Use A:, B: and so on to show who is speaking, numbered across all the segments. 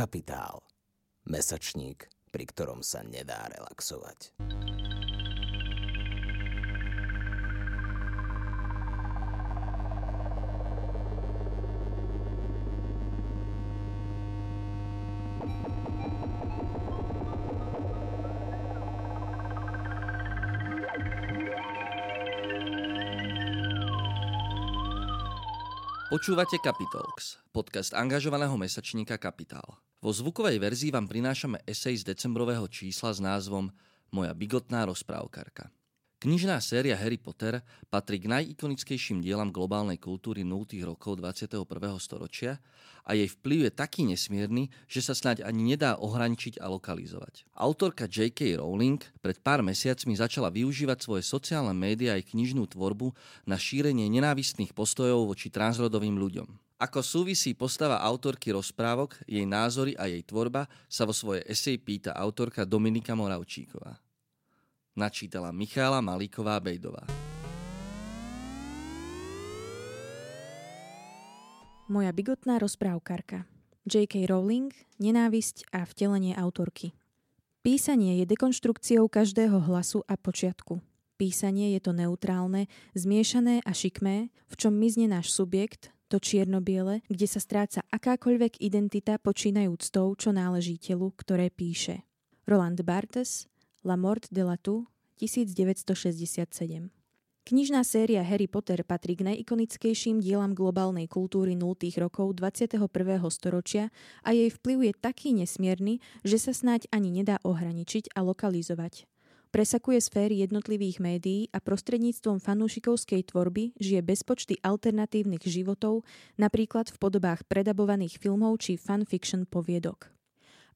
A: Kapitál. Mesačník, pri ktorom sa nedá relaxovať.
B: Počúvate Capitalx, podcast angažovaného mesačníka Kapitál. Vo zvukovej verzii vám prinášame esej z decembrového čísla s názvom Moja bigotná rozprávkarka. Knižná séria Harry Potter patrí k najikonickejším dielam globálnej kultúry 0. rokov 21. storočia a jej vplyv je taký nesmierny, že sa snáď ani nedá ohraničiť a lokalizovať. Autorka J.K. Rowling pred pár mesiacmi začala využívať svoje sociálne médiá aj knižnú tvorbu na šírenie nenávistných postojov voči transrodovým ľuďom. Ako súvisí postava autorky rozprávok, jej názory a jej tvorba, sa vo svojej esej pýta autorka Dominika Moravčíková načítala Michála Malíková Bejdová.
C: Moja bigotná rozprávkarka J.K. Rowling, nenávisť a vtelenie autorky. Písanie je dekonštrukciou každého hlasu a počiatku. Písanie je to neutrálne, zmiešané a šikmé, v čom mizne náš subjekt, to čierno-biele, kde sa stráca akákoľvek identita počínajúc tou, čo náleží telu, ktoré píše. Roland Barthes, La Mort de la Toux, 1967. Knižná séria Harry Potter patrí k najikonickejším dielam globálnej kultúry 0. rokov 21. storočia a jej vplyv je taký nesmierny, že sa snáď ani nedá ohraničiť a lokalizovať. Presakuje sféry jednotlivých médií a prostredníctvom fanúšikovskej tvorby žije bezpočty alternatívnych životov, napríklad v podobách predabovaných filmov či fanfiction poviedok.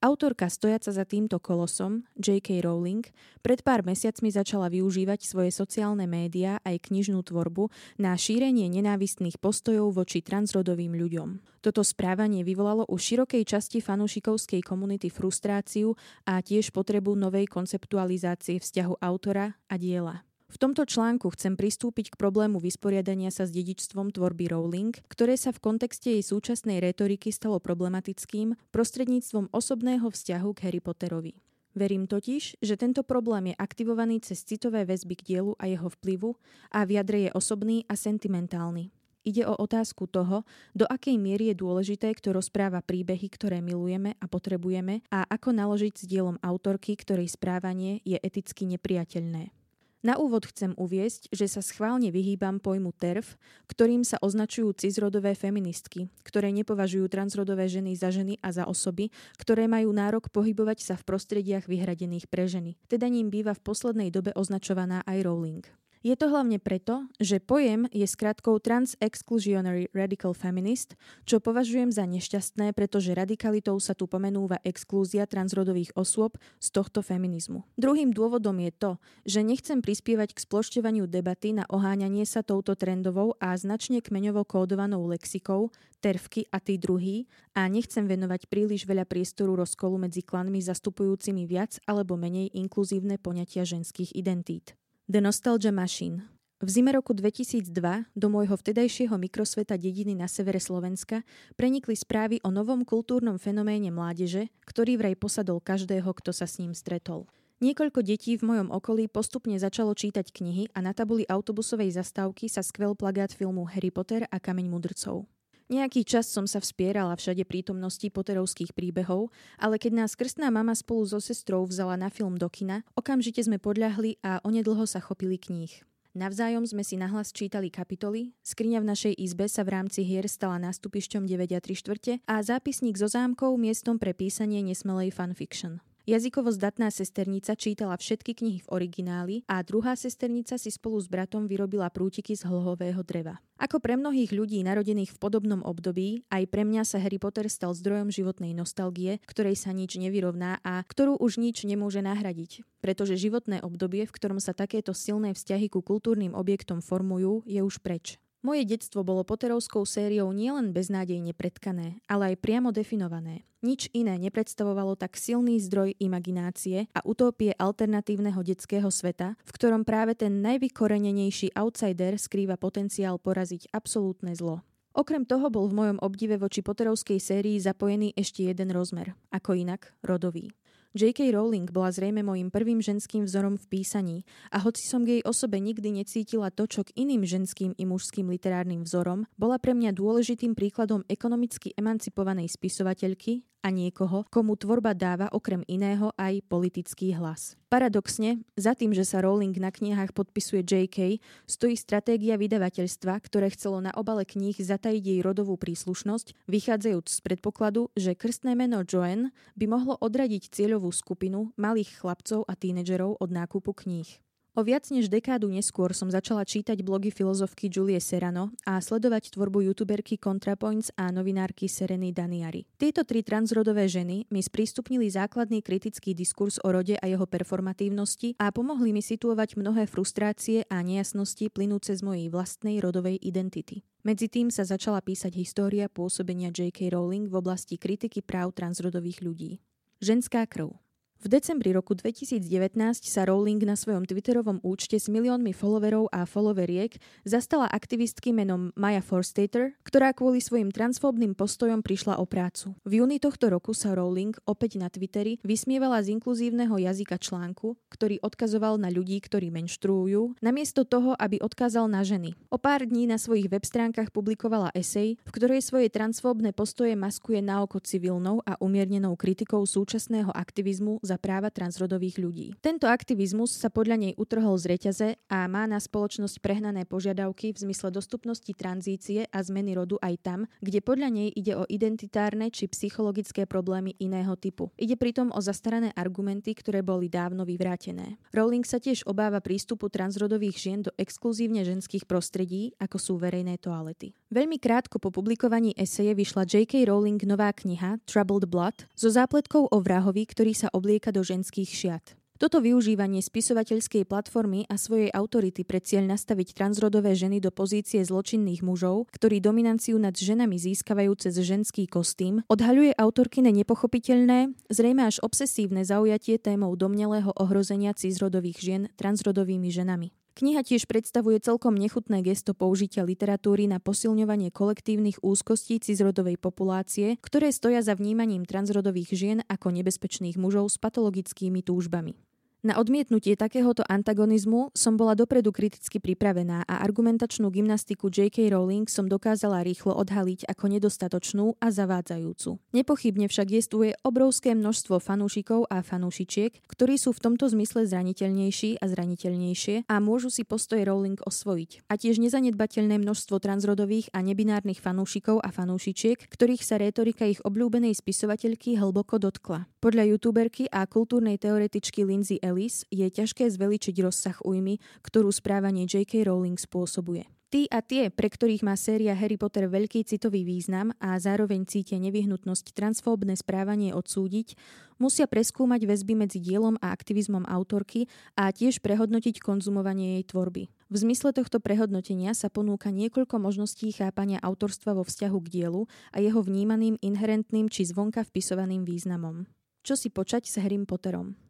C: Autorka stojaca za týmto kolosom, J.K. Rowling, pred pár mesiacmi začala využívať svoje sociálne médiá aj knižnú tvorbu na šírenie nenávistných postojov voči transrodovým ľuďom. Toto správanie vyvolalo u širokej časti fanúšikovskej komunity frustráciu a tiež potrebu novej konceptualizácie vzťahu autora a diela. V tomto článku chcem pristúpiť k problému vysporiadania sa s dedičstvom tvorby Rowling, ktoré sa v kontexte jej súčasnej retoriky stalo problematickým prostredníctvom osobného vzťahu k Harry Potterovi. Verím totiž, že tento problém je aktivovaný cez citové väzby k dielu a jeho vplyvu a v jadre je osobný a sentimentálny. Ide o otázku toho, do akej miery je dôležité, kto rozpráva príbehy, ktoré milujeme a potrebujeme a ako naložiť s dielom autorky, ktorej správanie je eticky nepriateľné. Na úvod chcem uviesť, že sa schválne vyhýbam pojmu TERF, ktorým sa označujú cizrodové feministky, ktoré nepovažujú transrodové ženy za ženy a za osoby, ktoré majú nárok pohybovať sa v prostrediach vyhradených pre ženy. Teda ním býva v poslednej dobe označovaná aj Rowling. Je to hlavne preto, že pojem je skratkou Trans-Exclusionary Radical Feminist, čo považujem za nešťastné, pretože radikalitou sa tu pomenúva exklúzia transrodových osôb z tohto feminizmu. Druhým dôvodom je to, že nechcem prispievať k splošťovaniu debaty na oháňanie sa touto trendovou a značne kmeňovo kódovanou lexikou, tervky a tí druhý a nechcem venovať príliš veľa priestoru rozkolu medzi klanmi zastupujúcimi viac alebo menej inkluzívne poňatia ženských identít. The Nostalgia Machine. V zime roku 2002 do môjho vtedajšieho mikrosveta dediny na severe Slovenska prenikli správy o novom kultúrnom fenoméne mládeže, ktorý vraj posadol každého, kto sa s ním stretol. Niekoľko detí v mojom okolí postupne začalo čítať knihy a na tabuli autobusovej zastávky sa skvel plagát filmu Harry Potter a Kameň mudrcov. Nejaký čas som sa vspierala všade prítomnosti poterovských príbehov, ale keď nás krstná mama spolu so sestrou vzala na film do kina, okamžite sme podľahli a onedlho sa chopili kníh. Navzájom sme si nahlas čítali kapitoly, skriňa v našej izbe sa v rámci hier stala nástupišťom 9 a 3 štvrte a zápisník so zámkou miestom pre písanie nesmelej fanfiction. Jazykovo zdatná sesternica čítala všetky knihy v origináli a druhá sesternica si spolu s bratom vyrobila prútiky z hlhového dreva. Ako pre mnohých ľudí narodených v podobnom období, aj pre mňa sa Harry Potter stal zdrojom životnej nostalgie, ktorej sa nič nevyrovná a ktorú už nič nemôže nahradiť. Pretože životné obdobie, v ktorom sa takéto silné vzťahy ku kultúrnym objektom formujú, je už preč. Moje detstvo bolo Potterovskou sériou nielen beznádejne pretkané, ale aj priamo definované. Nič iné nepredstavovalo tak silný zdroj imaginácie a utópie alternatívneho detského sveta, v ktorom práve ten najvykorenenejší outsider skrýva potenciál poraziť absolútne zlo. Okrem toho bol v mojom obdive voči Potterovskej sérii zapojený ešte jeden rozmer, ako inak rodový. J.K. Rowling bola zrejme mojim prvým ženským vzorom v písaní a hoci som k jej osobe nikdy necítila to, čo k iným ženským i mužským literárnym vzorom, bola pre mňa dôležitým príkladom ekonomicky emancipovanej spisovateľky a niekoho, komu tvorba dáva okrem iného aj politický hlas. Paradoxne, za tým, že sa Rowling na knihách podpisuje JK, stojí stratégia vydavateľstva, ktoré chcelo na obale kníh zatajiť jej rodovú príslušnosť, vychádzajúc z predpokladu, že krstné meno Joanne by mohlo odradiť cieľovú skupinu malých chlapcov a tínedžerov od nákupu kníh. O viac než dekádu neskôr som začala čítať blogy filozofky Julie Serano a sledovať tvorbu youtuberky ContraPoints a novinárky Sereny Daniari. Tieto tri transrodové ženy mi sprístupnili základný kritický diskurs o rode a jeho performatívnosti a pomohli mi situovať mnohé frustrácie a nejasnosti plynúce z mojej vlastnej rodovej identity. Medzi tým sa začala písať história pôsobenia J.K. Rowling v oblasti kritiky práv transrodových ľudí. Ženská krv. V decembri roku 2019 sa Rowling na svojom Twitterovom účte s miliónmi followerov a followeriek zastala aktivistky menom Maya Forstater, ktorá kvôli svojim transfóbnym postojom prišla o prácu. V júni tohto roku sa Rowling opäť na Twitteri vysmievala z inkluzívneho jazyka článku, ktorý odkazoval na ľudí, ktorí menštruujú, namiesto toho, aby odkázal na ženy. O pár dní na svojich web stránkach publikovala esej, v ktorej svoje transfóbne postoje maskuje na oko civilnou a umiernenou kritikou súčasného aktivizmu za práva transrodových ľudí. Tento aktivizmus sa podľa nej utrhol z reťaze a má na spoločnosť prehnané požiadavky v zmysle dostupnosti tranzície a zmeny rodu aj tam, kde podľa nej ide o identitárne či psychologické problémy iného typu. Ide pritom o zastarané argumenty, ktoré boli dávno vyvrátené. Rowling sa tiež obáva prístupu transrodových žien do exkluzívne ženských prostredí, ako sú verejné toalety. Veľmi krátko po publikovaní eseje vyšla J.K. Rowling nová kniha Troubled Blood so zápletkou o vrahovi, ktorý sa oblieka do ženských šiat. Toto využívanie spisovateľskej platformy a svojej autority pre cieľ nastaviť transrodové ženy do pozície zločinných mužov, ktorí dominanciu nad ženami získavajú cez ženský kostým, odhaľuje autorkine nepochopiteľné, zrejme až obsesívne zaujatie témou domnelého ohrozenia cizrodových žien transrodovými ženami. Kniha tiež predstavuje celkom nechutné gesto použitia literatúry na posilňovanie kolektívnych úzkostí cizrodovej populácie, ktoré stoja za vnímaním transrodových žien ako nebezpečných mužov s patologickými túžbami. Na odmietnutie takéhoto antagonizmu som bola dopredu kriticky pripravená a argumentačnú gymnastiku J.K. Rowling som dokázala rýchlo odhaliť ako nedostatočnú a zavádzajúcu. Nepochybne však jestvuje obrovské množstvo fanúšikov a fanúšičiek, ktorí sú v tomto zmysle zraniteľnejší a zraniteľnejšie a môžu si postoje Rowling osvojiť. A tiež nezanedbateľné množstvo transrodových a nebinárnych fanúšikov a fanúšičiek, ktorých sa rétorika ich obľúbenej spisovateľky hlboko dotkla. Podľa youtuberky a kultúrnej teoretičky Lindsay Ellis je ťažké zveličiť rozsah újmy, ktorú správanie J.K. Rowling spôsobuje. Tí a tie, pre ktorých má séria Harry Potter veľký citový význam a zároveň cítia nevyhnutnosť transfóbne správanie odsúdiť, musia preskúmať väzby medzi dielom a aktivizmom autorky a tiež prehodnotiť konzumovanie jej tvorby. V zmysle tohto prehodnotenia sa ponúka niekoľko možností chápania autorstva vo vzťahu k dielu a jeho vnímaným inherentným či zvonka vpisovaným významom. Čo si počať s Harrym Potterom?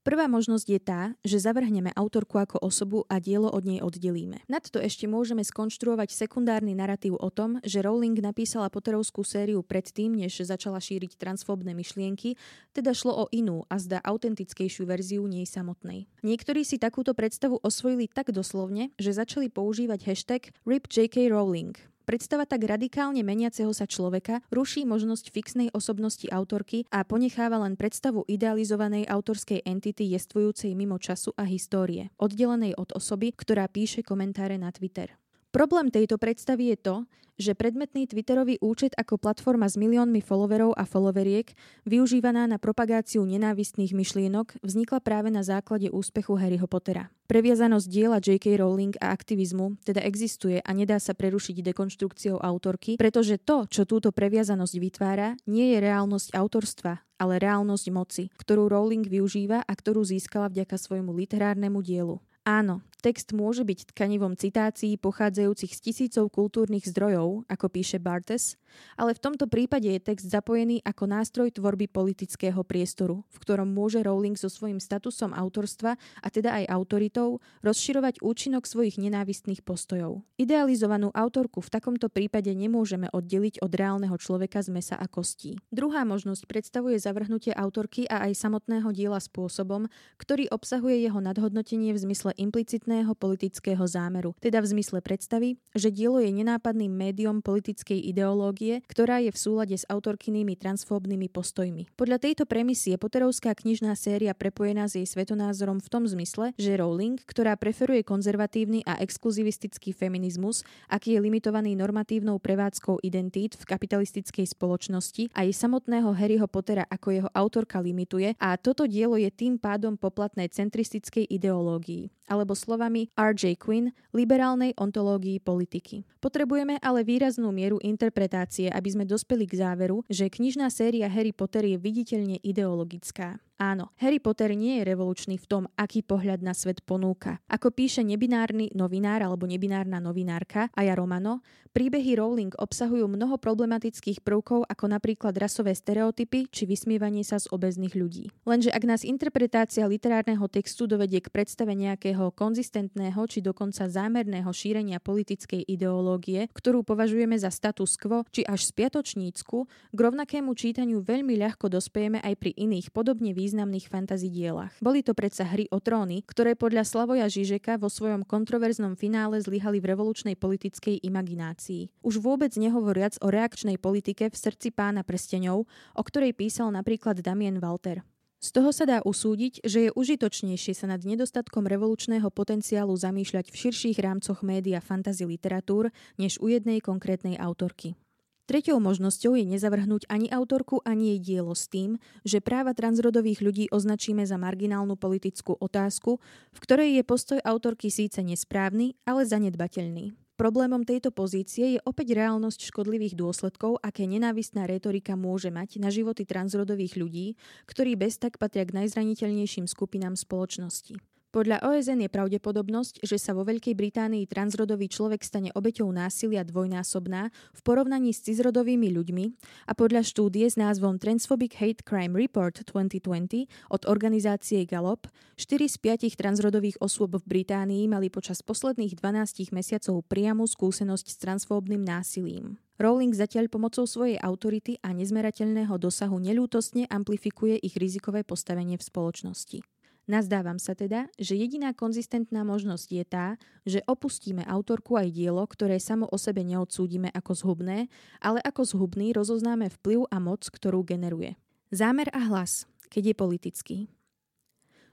C: Prvá možnosť je tá, že zavrhneme autorku ako osobu a dielo od nej oddelíme. Nadto ešte môžeme skonštruovať sekundárny narratív o tom, že Rowling napísala Potterovskú sériu predtým, než začala šíriť transfóbne myšlienky, teda šlo o inú a zdá autentickejšiu verziu nej samotnej. Niektorí si takúto predstavu osvojili tak doslovne, že začali používať hashtag RipJK Rowling, Predstava tak radikálne meniaceho sa človeka ruší možnosť fixnej osobnosti autorky a ponecháva len predstavu idealizovanej autorskej entity jestvujúcej mimo času a histórie, oddelenej od osoby, ktorá píše komentáre na Twitter. Problém tejto predstavy je to, že predmetný Twitterový účet ako platforma s miliónmi followerov a followeriek, využívaná na propagáciu nenávistných myšlienok, vznikla práve na základe úspechu Harryho Pottera. Previazanosť diela J.K. Rowling a aktivizmu teda existuje a nedá sa prerušiť dekonštrukciou autorky, pretože to, čo túto previazanosť vytvára, nie je reálnosť autorstva, ale reálnosť moci, ktorú Rowling využíva a ktorú získala vďaka svojmu literárnemu dielu. Áno, text môže byť tkanivom citácií pochádzajúcich z tisícov kultúrnych zdrojov, ako píše Bartes, ale v tomto prípade je text zapojený ako nástroj tvorby politického priestoru, v ktorom môže Rowling so svojím statusom autorstva, a teda aj autoritou, rozširovať účinok svojich nenávistných postojov. Idealizovanú autorku v takomto prípade nemôžeme oddeliť od reálneho človeka z mesa a kostí. Druhá možnosť predstavuje zavrhnutie autorky a aj samotného diela spôsobom, ktorý obsahuje jeho nadhodnotenie v zmysle implicitného politického zámeru, teda v zmysle predstavy, že dielo je nenápadným médium politickej ideológie, ktorá je v súlade s autorkynými transfóbnymi postojmi. Podľa tejto premisy je Potterovská knižná séria prepojená s jej svetonázorom v tom zmysle, že Rowling, ktorá preferuje konzervatívny a exkluzivistický feminizmus, aký je limitovaný normatívnou prevádzkou identít v kapitalistickej spoločnosti, aj samotného Harryho Pottera ako jeho autorka limituje a toto dielo je tým pádom poplatné centristickej ideológii alebo slovami R.J. Quinn, liberálnej ontológii politiky. Potrebujeme ale výraznú mieru interpretácie, aby sme dospeli k záveru, že knižná séria Harry Potter je viditeľne ideologická. Áno, Harry Potter nie je revolučný v tom, aký pohľad na svet ponúka. Ako píše nebinárny novinár alebo nebinárna novinárka Aja Romano, príbehy Rowling obsahujú mnoho problematických prvkov ako napríklad rasové stereotypy či vysmievanie sa z obezných ľudí. Lenže ak nás interpretácia literárneho textu dovedie k predstave nejakého konzistentného či dokonca zámerného šírenia politickej ideológie, ktorú považujeme za status quo či až spiatočnícku, k rovnakému čítaniu veľmi ľahko dospejeme aj pri iných podobne významných významných fantazidielach. Boli to predsa hry o tróny, ktoré podľa Slavoja Žižeka vo svojom kontroverznom finále zlyhali v revolučnej politickej imaginácii. Už vôbec nehovoriac o reakčnej politike v srdci pána prsteňov, o ktorej písal napríklad Damien Walter. Z toho sa dá usúdiť, že je užitočnejšie sa nad nedostatkom revolučného potenciálu zamýšľať v širších rámcoch média fantasy literatúr, než u jednej konkrétnej autorky. Tretou možnosťou je nezavrhnúť ani autorku, ani jej dielo s tým, že práva transrodových ľudí označíme za marginálnu politickú otázku, v ktorej je postoj autorky síce nesprávny, ale zanedbateľný. Problémom tejto pozície je opäť reálnosť škodlivých dôsledkov, aké nenávistná retorika môže mať na životy transrodových ľudí, ktorí bez tak patria k najzraniteľnejším skupinám spoločnosti. Podľa OSN je pravdepodobnosť, že sa vo Veľkej Británii transrodový človek stane obeťou násilia dvojnásobná v porovnaní s cizrodovými ľuďmi a podľa štúdie s názvom Transphobic Hate Crime Report 2020 od organizácie Gallup 4 z 5 transrodových osôb v Británii mali počas posledných 12 mesiacov priamu skúsenosť s transfóbnym násilím. Rowling zatiaľ pomocou svojej autority a nezmerateľného dosahu nelútostne amplifikuje ich rizikové postavenie v spoločnosti. Nazdávam sa teda, že jediná konzistentná možnosť je tá, že opustíme autorku aj dielo, ktoré samo o sebe neodsúdime ako zhubné, ale ako zhubný rozoznáme vplyv a moc, ktorú generuje. Zámer a hlas, keď je politický.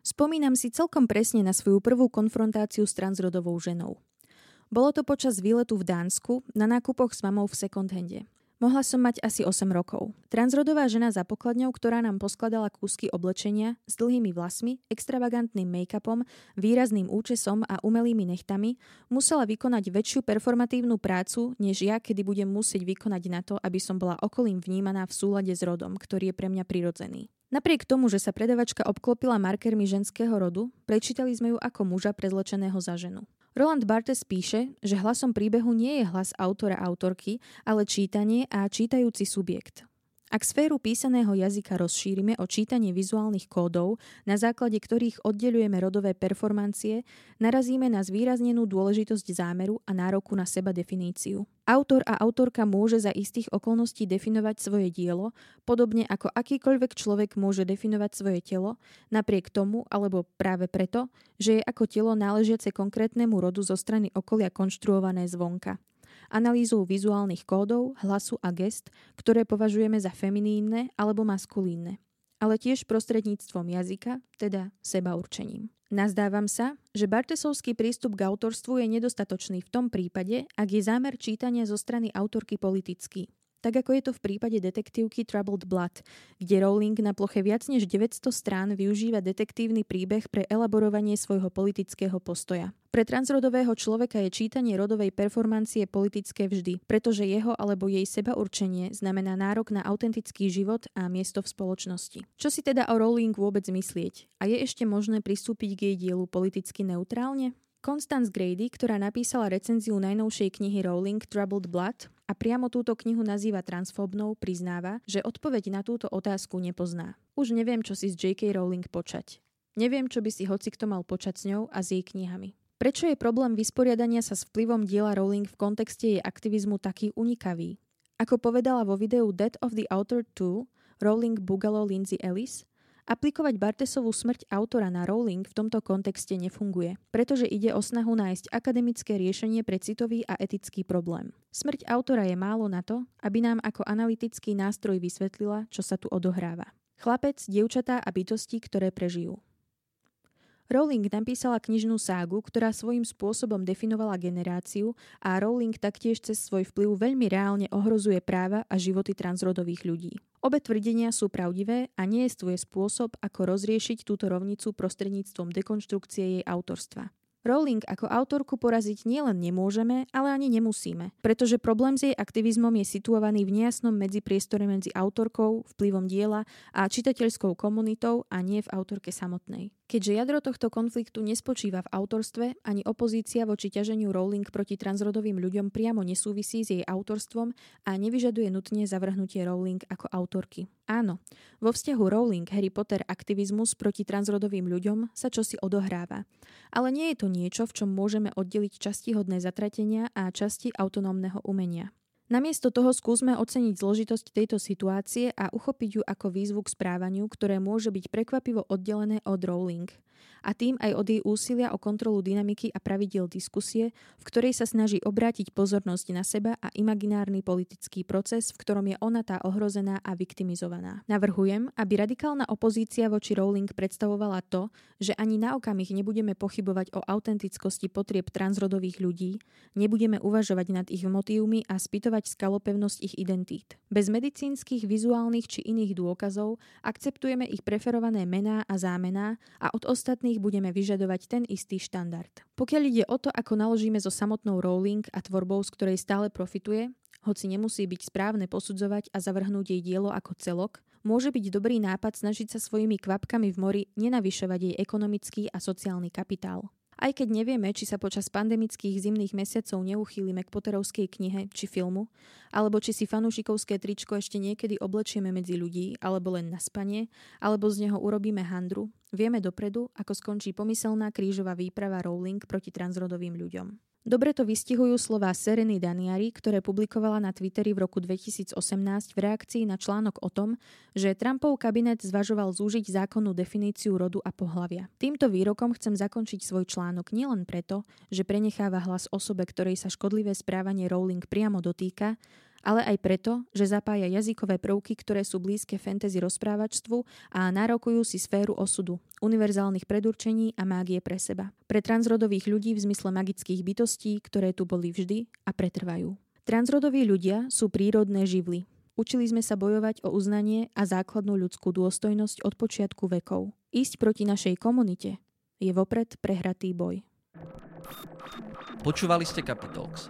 C: Spomínam si celkom presne na svoju prvú konfrontáciu s transrodovou ženou. Bolo to počas výletu v Dánsku na nákupoch s mamou v second hande. Mohla som mať asi 8 rokov. Transrodová žena za pokladňou, ktorá nám poskladala kúsky oblečenia s dlhými vlasmi, extravagantným make-upom, výrazným účesom a umelými nechtami, musela vykonať väčšiu performatívnu prácu, než ja, kedy budem musieť vykonať na to, aby som bola okolím vnímaná v súlade s rodom, ktorý je pre mňa prirodzený. Napriek tomu, že sa predavačka obklopila markermi ženského rodu, prečítali sme ju ako muža prezlečeného za ženu. Roland Barthes píše, že hlasom príbehu nie je hlas autora autorky, ale čítanie a čítajúci subjekt. Ak sféru písaného jazyka rozšírime o čítanie vizuálnych kódov, na základe ktorých oddelujeme rodové performancie, narazíme na zvýraznenú dôležitosť zámeru a nároku na seba definíciu. Autor a autorka môže za istých okolností definovať svoje dielo, podobne ako akýkoľvek človek môže definovať svoje telo, napriek tomu alebo práve preto, že je ako telo náležiace konkrétnemu rodu zo strany okolia konštruované zvonka analýzou vizuálnych kódov, hlasu a gest, ktoré považujeme za feminínne alebo maskulínne, ale tiež prostredníctvom jazyka, teda seba určením. Nazdávam sa, že Bartesovský prístup k autorstvu je nedostatočný v tom prípade, ak je zámer čítania zo strany autorky politický. Tak ako je to v prípade detektívky Troubled Blood, kde Rowling na ploche viac než 900 strán využíva detektívny príbeh pre elaborovanie svojho politického postoja. Pre transrodového človeka je čítanie rodovej performancie politické vždy, pretože jeho alebo jej seba určenie znamená nárok na autentický život a miesto v spoločnosti. Čo si teda o Rowling vôbec myslieť? A je ešte možné pristúpiť k jej dielu politicky neutrálne? Constance Grady, ktorá napísala recenziu najnovšej knihy Rowling Troubled Blood a priamo túto knihu nazýva transfóbnou, priznáva, že odpoveď na túto otázku nepozná. Už neviem, čo si s J.K. Rowling počať. Neviem, čo by si hoci kto mal počať s ňou a s jej knihami. Prečo je problém vysporiadania sa s vplyvom diela Rowling v kontexte jej aktivizmu taký unikavý? Ako povedala vo videu Death of the Author 2 Rowling Bugalo Lindsay Ellis, Aplikovať Bartesovú smrť autora na Rowling v tomto kontexte nefunguje, pretože ide o snahu nájsť akademické riešenie pre citový a etický problém. Smrť autora je málo na to, aby nám ako analytický nástroj vysvetlila, čo sa tu odohráva. Chlapec, dievčatá a bytosti, ktoré prežijú. Rowling napísala knižnú ságu, ktorá svojím spôsobom definovala generáciu a Rowling taktiež cez svoj vplyv veľmi reálne ohrozuje práva a životy transrodových ľudí. Obe tvrdenia sú pravdivé a nie je spôsob, ako rozriešiť túto rovnicu prostredníctvom dekonštrukcie jej autorstva. Rowling ako autorku poraziť nielen nemôžeme, ale ani nemusíme, pretože problém s jej aktivizmom je situovaný v nejasnom medzipriestore medzi autorkou, vplyvom diela a čitateľskou komunitou a nie v autorke samotnej. Keďže jadro tohto konfliktu nespočíva v autorstve, ani opozícia voči ťaženiu Rowling proti transrodovým ľuďom priamo nesúvisí s jej autorstvom a nevyžaduje nutne zavrhnutie Rowling ako autorky. Áno, vo vzťahu Rowling Harry Potter aktivizmus proti transrodovým ľuďom sa čosi odohráva. Ale nie je to niečo, v čom môžeme oddeliť častihodné zatratenia a časti autonómneho umenia. Namiesto toho skúsme oceniť zložitosť tejto situácie a uchopiť ju ako výzvu k správaniu, ktoré môže byť prekvapivo oddelené od Rowling – a tým aj od jej úsilia o kontrolu dynamiky a pravidiel diskusie, v ktorej sa snaží obrátiť pozornosť na seba a imaginárny politický proces, v ktorom je ona tá ohrozená a viktimizovaná. Navrhujem, aby radikálna opozícia voči Rowling predstavovala to, že ani na okamih nebudeme pochybovať o autentickosti potrieb transrodových ľudí, nebudeme uvažovať nad ich motívmi a spýtovať skalopevnosť ich identít. Bez medicínskych, vizuálnych či iných dôkazov akceptujeme ich preferované mená a zámená a od ostatných budeme vyžadovať ten istý štandard. Pokiaľ ide o to, ako naložíme so samotnou Rowling a tvorbou, z ktorej stále profituje, hoci nemusí byť správne posudzovať a zavrhnúť jej dielo ako celok, môže byť dobrý nápad snažiť sa svojimi kvapkami v mori nenavyšovať jej ekonomický a sociálny kapitál. Aj keď nevieme, či sa počas pandemických zimných mesiacov neuchýlime k Potterovskej knihe či filmu, alebo či si fanúšikovské tričko ešte niekedy oblečieme medzi ľudí, alebo len na spanie, alebo z neho urobíme handru, vieme dopredu, ako skončí pomyselná krížová výprava Rowling proti transrodovým ľuďom. Dobre to vystihujú slová Sereny Daniari, ktoré publikovala na Twitteri v roku 2018 v reakcii na článok o tom, že Trumpov kabinet zvažoval zúžiť zákonnú definíciu rodu a pohlavia. Týmto výrokom chcem zakončiť svoj článok nielen preto, že prenecháva hlas osobe, ktorej sa škodlivé správanie Rowling priamo dotýka, ale aj preto, že zapája jazykové prvky, ktoré sú blízke fantasy rozprávačstvu a nárokujú si sféru osudu, univerzálnych predurčení a mágie pre seba. Pre transrodových ľudí v zmysle magických bytostí, ktoré tu boli vždy a pretrvajú. Transrodoví ľudia sú prírodné živly. Učili sme sa bojovať o uznanie a základnú ľudskú dôstojnosť od počiatku vekov. Ísť proti našej komunite je vopred prehratý boj.
B: Počúvali ste Capitalx,